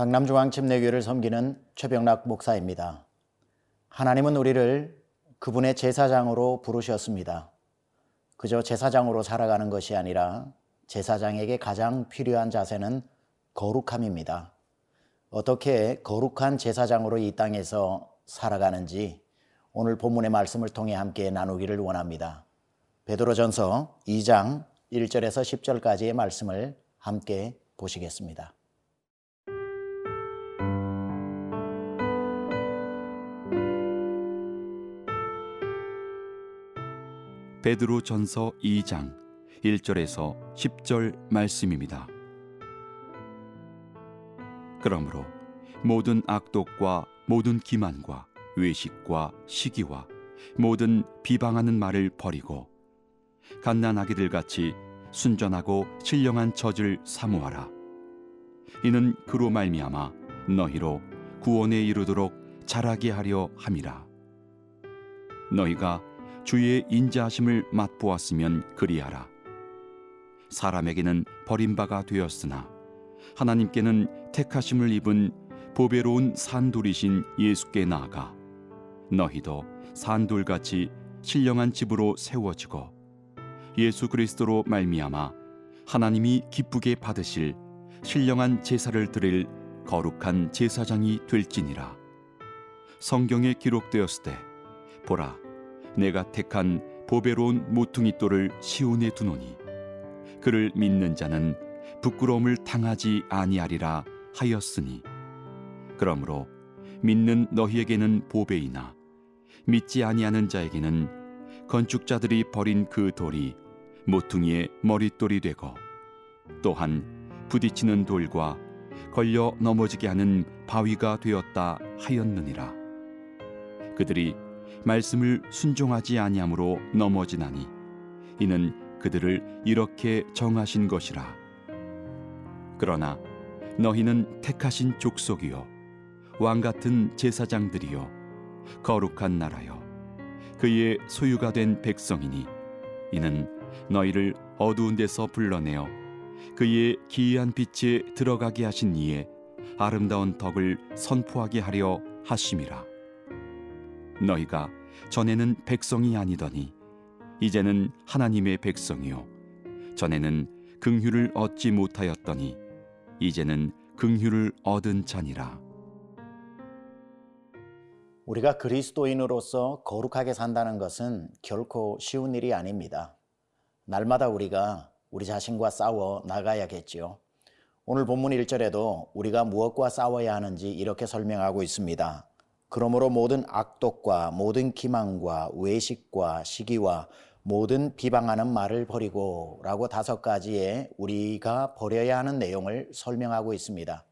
강남중앙침례교회를 섬기는 최병락 목사입니다. 하나님은 우리를 그분의 제사장으로 부르셨습니다. 그저 제사장으로 살아가는 것이 아니라 제사장에게 가장 필요한 자세는 거룩함입니다. 어떻게 거룩한 제사장으로 이 땅에서 살아가는지 오늘 본문의 말씀을 통해 함께 나누기를 원합니다. 베드로전서 2장 1절에서 10절까지의 말씀을 함께 보시겠습니다. 베드로 전서 2장 1절에서 10절 말씀입니다. 그러므로 모든 악독과 모든 기만과 외식과 시기와 모든 비방하는 말을 버리고 갓난아기들 같이 순전하고 신령한 젖을 사모하라. 이는 그로 말미암아 너희로 구원에 이르도록 자라게 하려 함이라. 너희가 주의 인자하심을 맛보았으면 그리하라. 사람에게는 버림바가 되었으나 하나님께는 택하심을 입은 보배로운 산돌이신 예수께 나아가 너희도 산돌같이 신령한 집으로 세워지고 예수 그리스도로 말미암아 하나님이 기쁘게 받으실 신령한 제사를 드릴 거룩한 제사장이 될지니라. 성경에 기록되었을 때 보라 내가 택한 보배로운 모퉁이 돌을 시온에 두노니 그를 믿는 자는 부끄러움을 당하지 아니하리라 하였으니. 그러므로 믿는 너희에게는 보배이나 믿지 아니하는 자에게는 건축자들이 버린 그 돌이 모퉁이의 머릿돌이 되고 또한 부딪히는 돌과 걸려 넘어지게 하는 바위가 되었다 하였느니라. 그들이 말씀을 순종하지 아니함으로 넘어지나니 이는 그들을 이렇게 정하신 것이라. 그러나 너희는 택하신 족속이요 왕 같은 제사장들이요 거룩한 나라요 그의 소유가 된 백성이니 이는 너희를 어두운 데서 불러내어 그의 기이한 빛에 들어가게 하신 이에 아름다운 덕을 선포하게 하려 하심이라 너희가 전에는 백성이 아니더니 이제는 하나님의 백성이요 전에는 긍휼을 얻지 못하였더니 이제는 긍휼을 얻은 자니라 우리가 그리스도인으로서 거룩하게 산다는 것은 결코 쉬운 일이 아닙니다. 날마다 우리가 우리 자신과 싸워 나가야겠지요. 오늘 본문 1절에도 우리가 무엇과 싸워야 하는지 이렇게 설명하고 있습니다. 그러므로 모든 악독과 모든 기망과 외식과 시기와 모든 비방하는 말을 버리고 라고 다섯 가지의 우리가 버려야 하는 내용을 설명하고 있습니다.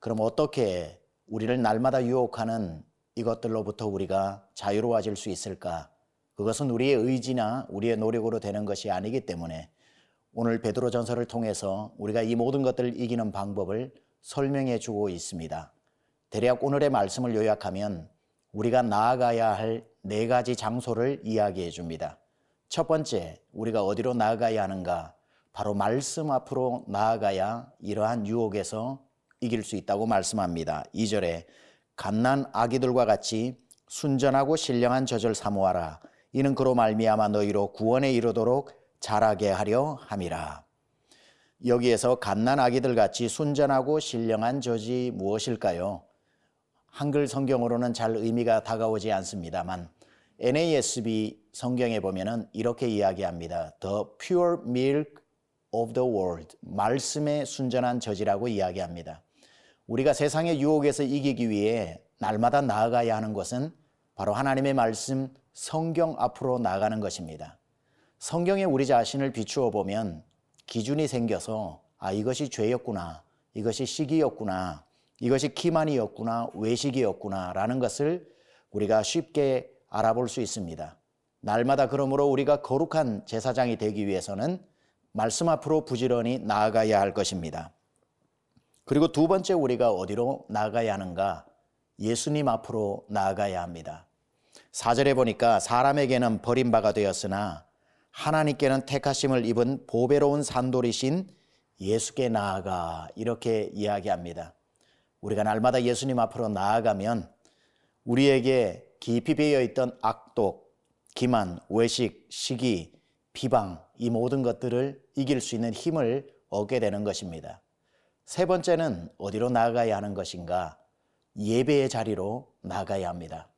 그럼 어떻게 우리를 날마다 유혹하는 이것들로부터 우리가 자유로워질 수 있을까? 그것은 우리의 의지나 우리의 노력으로 되는 것이 아니기 때문에 오늘 베드로 전서를 통해서 우리가 이 모든 것들을 이기는 방법을 설명해 주고 있습니다. 대략 오늘의 말씀을 요약하면 우리가 나아가야 할 네 가지 장소를 이야기해 줍니다. 첫 번째, 우리가 어디로 나아가야 하는가? 바로 말씀 앞으로 나아가야 이러한 유혹에서 이길 수 있다고 말씀합니다. 2절에 갓난 아기들과 같이 순전하고 신령한 젖을 사모하라. 이는 그로 말미암아 너희로 구원에 이르도록 자라게 하려 함이라. 여기에서 갓난 아기들 같이 순전하고 신령한 젖이 무엇일까요? 한글 성경으로는 잘 의미가 다가오지 않습니다만 NASB 성경에 보면은 이렇게 이야기합니다. The pure milk of the world. 말씀의 순전한 젖이라고 이야기합니다. 우리가 세상의 유혹에서 이기기 위해 날마다 나아가야 하는 것은 바로 하나님의 말씀 성경 앞으로 나가는 것입니다. 성경에 우리 자신을 비추어 보면 기준이 생겨서 아 이것이 죄였구나. 이것이 시기였구나. 이것이 기만이었구나, 외식이었구나라는 것을 우리가 쉽게 알아볼 수 있습니다. 날마다 그러므로 우리가 거룩한 제사장이 되기 위해서는 말씀 앞으로 부지런히 나아가야 할 것입니다. 그리고 두 번째 우리가 어디로 나아가야 하는가? 예수님 앞으로 나아가야 합니다. 사절에 보니까 사람에게는 버림바가 되었으나 하나님께는 택하심을 입은 보배로운 산돌이신 예수께 나아가 이렇게 이야기합니다. 우리가 날마다 예수님 앞으로 나아가면 우리에게 깊이 배어 있던 악독, 기만, 외식, 시기, 비방 이 모든 것들을 이길 수 있는 힘을 얻게 되는 것입니다. 세 번째는 어디로 나아가야 하는 것인가? 예배의 자리로 나가야 합니다.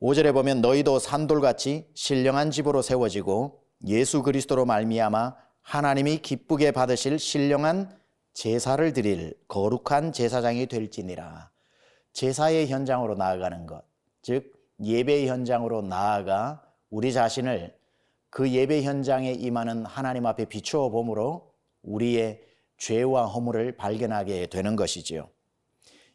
5절에 보면 너희도 산돌같이 신령한 집으로 세워지고 예수 그리스도로 말미암아 하나님이 기쁘게 받으실 신령한 제사를 드릴 거룩한 제사장이 될지니라. 제사의 현장으로 나아가는 것, 즉 예배의 현장으로 나아가 우리 자신을 그 예배 현장에 임하는 하나님 앞에 비추어 봄으로 우리의 죄와 허물을 발견하게 되는 것이지요.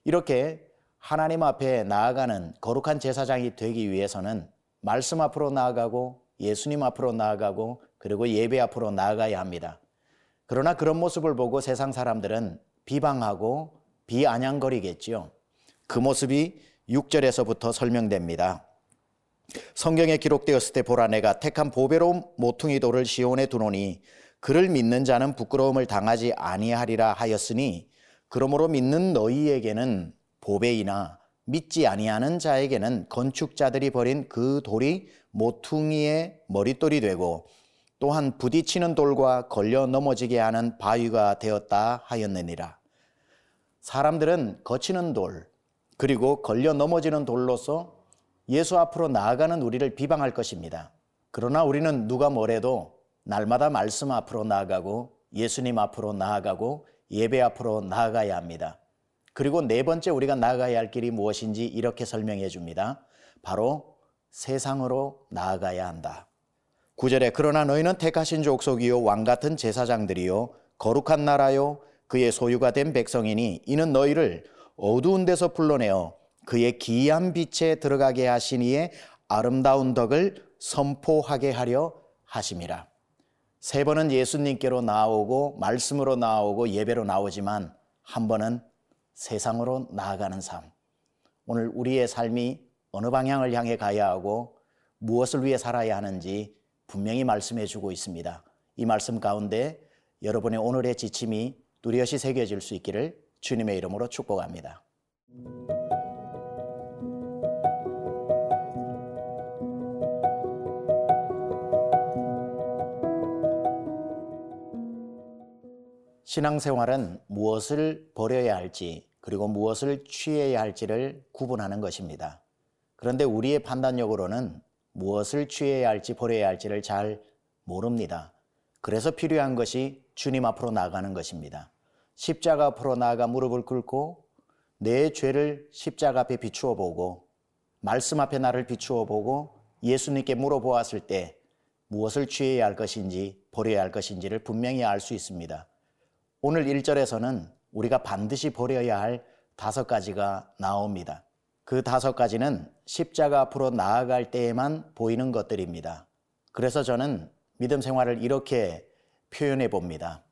이렇게 하나님 앞에 나아가는 거룩한 제사장이 되기 위해서는 말씀 앞으로 나아가고 예수님 앞으로 나아가고 그리고 예배 앞으로 나아가야 합니다. 그러나 그런 모습을 보고 세상 사람들은 비방하고 비아냥거리겠지요. 그 모습이 6절에서부터 설명됩니다. 성경에 기록되었을 때 보라 내가 택한 보배로운 모퉁이 돌을 시온에 두노니 그를 믿는 자는 부끄러움을 당하지 아니하리라 하였으니 그러므로 믿는 너희에게는 보배이나 믿지 아니하는 자에게는 건축자들이 버린 그 돌이 모퉁이의 머릿돌이 되고 또한 부딪히는 돌과 걸려 넘어지게 하는 바위가 되었다 하였느니라. 사람들은 거치는 돌, 그리고 걸려 넘어지는 돌로서 예수 앞으로 나아가는 우리를 비방할 것입니다. 그러나 우리는 누가 뭐래도 날마다 말씀 앞으로 나아가고 예수님 앞으로 나아가고 예배 앞으로 나아가야 합니다. 그리고 네 번째 우리가 나아가야 할 길이 무엇인지 이렇게 설명해 줍니다. 바로 세상으로 나아가야 한다. 9절에 그러나 너희는 택하신 족속이요 왕 같은 제사장들이요 거룩한 나라요 그의 소유가 된 백성이니 이는 너희를 어두운 데서 불러내어 그의 기이한 빛에 들어가게 하시니에 아름다운 덕을 선포하게 하려 하심이라. 세 번은 예수님께로 나오고 말씀으로 나오고 예배로 나오지만 한 번은 세상으로 나아가는 삶. 오늘 우리의 삶이 어느 방향을 향해 가야 하고 무엇을 위해 살아야 하는지 분명히 말씀해 주고 있습니다. 이 말씀 가운데 여러분의 오늘의 지침이 뚜렷이 새겨질 수 있기를 주님의 이름으로 축복합니다. 신앙생활은 무엇을 버려야 할지 그리고 무엇을 취해야 할지를 구분하는 것입니다. 그런데 우리의 판단력으로는 무엇을 취해야 할지 버려야 할지를 잘 모릅니다. 그래서 필요한 것이 주님 앞으로 나가는 것입니다. 십자가 앞으로 나아가 무릎을 꿇고 내 죄를 십자가 앞에 비추어 보고 말씀 앞에 나를 비추어 보고 예수님께 물어보았을 때 무엇을 취해야 할 것인지 버려야 할 것인지를 분명히 알 수 있습니다. 오늘 1절에서는 우리가 반드시 버려야 할 다섯 가지가 나옵니다. 그 다섯 가지는 십자가 앞으로 나아갈 때에만 보이는 것들입니다. 그래서 저는 믿음 생활을 이렇게 표현해 봅니다.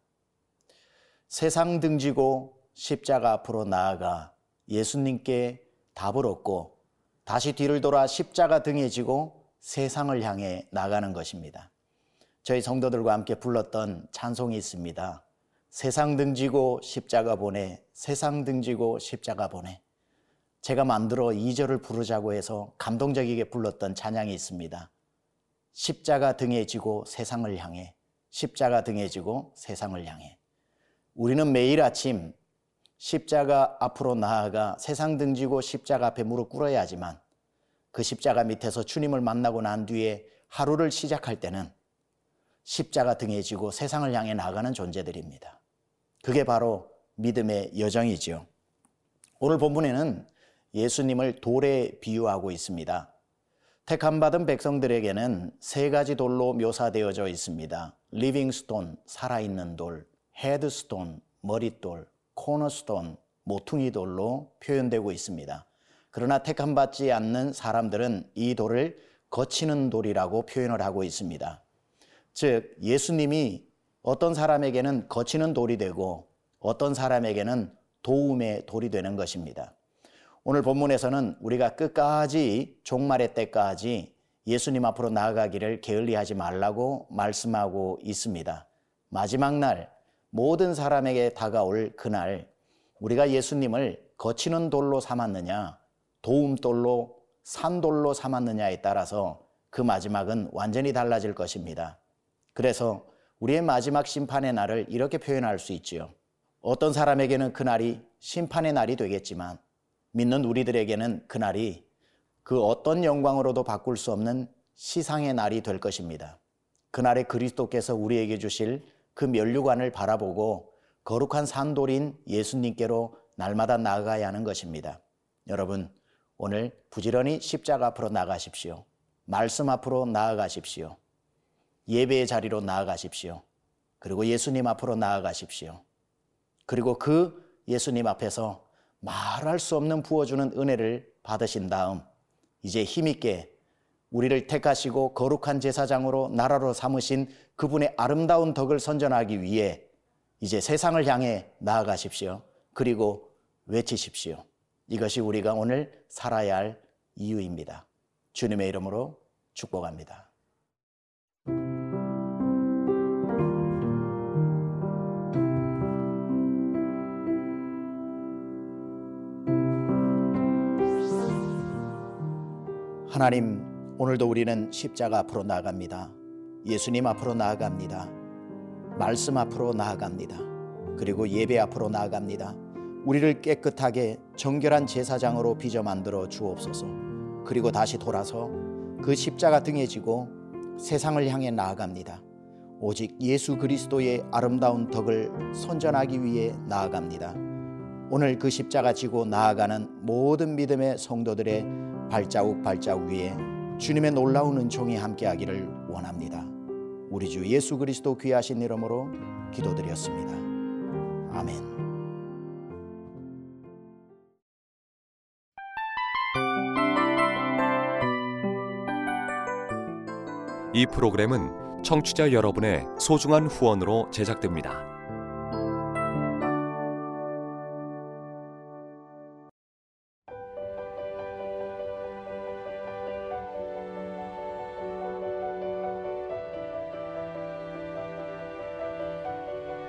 세상 등지고 십자가 앞으로 나아가 예수님께 답을 얻고 다시 뒤를 돌아 십자가 등에 지고 세상을 향해 나가는 것입니다. 저희 성도들과 함께 불렀던 찬송이 있습니다. 세상 등지고 십자가 보내, 세상 등지고 십자가 보내. 제가 만들어 2절을 부르자고 해서 감동적이게 불렀던 찬양이 있습니다. 십자가 등에 지고 세상을 향해, 십자가 등에 지고 세상을 향해. 우리는 매일 아침 십자가 앞으로 나아가 세상 등지고 십자가 앞에 무릎 꿇어야 하지만 그 십자가 밑에서 주님을 만나고 난 뒤에 하루를 시작할 때는 십자가 등에 지고 세상을 향해 나가는 존재들입니다. 그게 바로 믿음의 여정이지요. 오늘 본문에는 예수님을 돌에 비유하고 있습니다. 택함받은 백성들에게는 세 가지 돌로 묘사되어져 있습니다. living stone, 살아있는 돌, 헤드스톤, 머릿돌, 코너스톤, 모퉁이 돌로 표현되고 있습니다. 그러나 택함받지 않는 사람들은 이 돌을 거치는 돌이라고 표현을 하고 있습니다. 즉, 예수님이 어떤 사람에게는 거치는 돌이 되고 어떤 사람에게는 도움의 돌이 되는 것입니다. 오늘 본문에서는 우리가 끝까지 종말의 때까지 예수님 앞으로 나아가기를 게을리하지 말라고 말씀하고 있습니다. 마지막 날 모든 사람에게 다가올 그날 우리가 예수님을 거치는 돌로 삼았느냐, 도움돌로 산돌로 삼았느냐에 따라서 그 마지막은 완전히 달라질 것입니다. 그래서 우리의 마지막 심판의 날을 이렇게 표현할 수 있지요. 어떤 사람에게는 그날이 심판의 날이 되겠지만 믿는 우리들에게는 그날이 그 어떤 영광으로도 바꿀 수 없는 시상의 날이 될 것입니다. 그날에 그리스도께서 우리에게 주실 그 면류관을 바라보고 거룩한 산돌인 예수님께로 날마다 나아가야 하는 것입니다. 여러분, 오늘 부지런히 십자가 앞으로 나가십시오. 말씀 앞으로 나아가십시오. 예배의 자리로 나아가십시오. 그리고 예수님 앞으로 나아가십시오. 그리고 그 예수님 앞에서 말할 수 없는 부어주는 은혜를 받으신 다음 이제 힘있게 우리를 택하시고 거룩한 제사장으로 나라로 삼으신 그분의 아름다운 덕을 선전하기 위해 이제 세상을 향해 나아가십시오. 그리고 외치십시오. 이것이 우리가 오늘 살아야 할 이유입니다. 주님의 이름으로 축복합니다. 하나님, 오늘도 우리는 십자가 앞으로 나아갑니다. 예수님 앞으로 나아갑니다. 말씀 앞으로 나아갑니다. 그리고 예배 앞으로 나아갑니다. 우리를 깨끗하게 정결한 제사장으로 빚어 만들어 주옵소서. 그리고 다시 돌아서 그 십자가 등에 지고 세상을 향해 나아갑니다. 오직 예수 그리스도의 아름다운 덕을 선전하기 위해 나아갑니다. 오늘 그 십자가 지고 나아가는 모든 믿음의 성도들의 발자국 발자국 위에 주님의 놀라운 은총이 함께하기를 원합니다. 우리 주 예수 그리스도 귀하신 이름으로 기도드렸습니다. 아멘. 이 프로그램은 청취자 여러분의 소중한 후원으로 제작됩니다.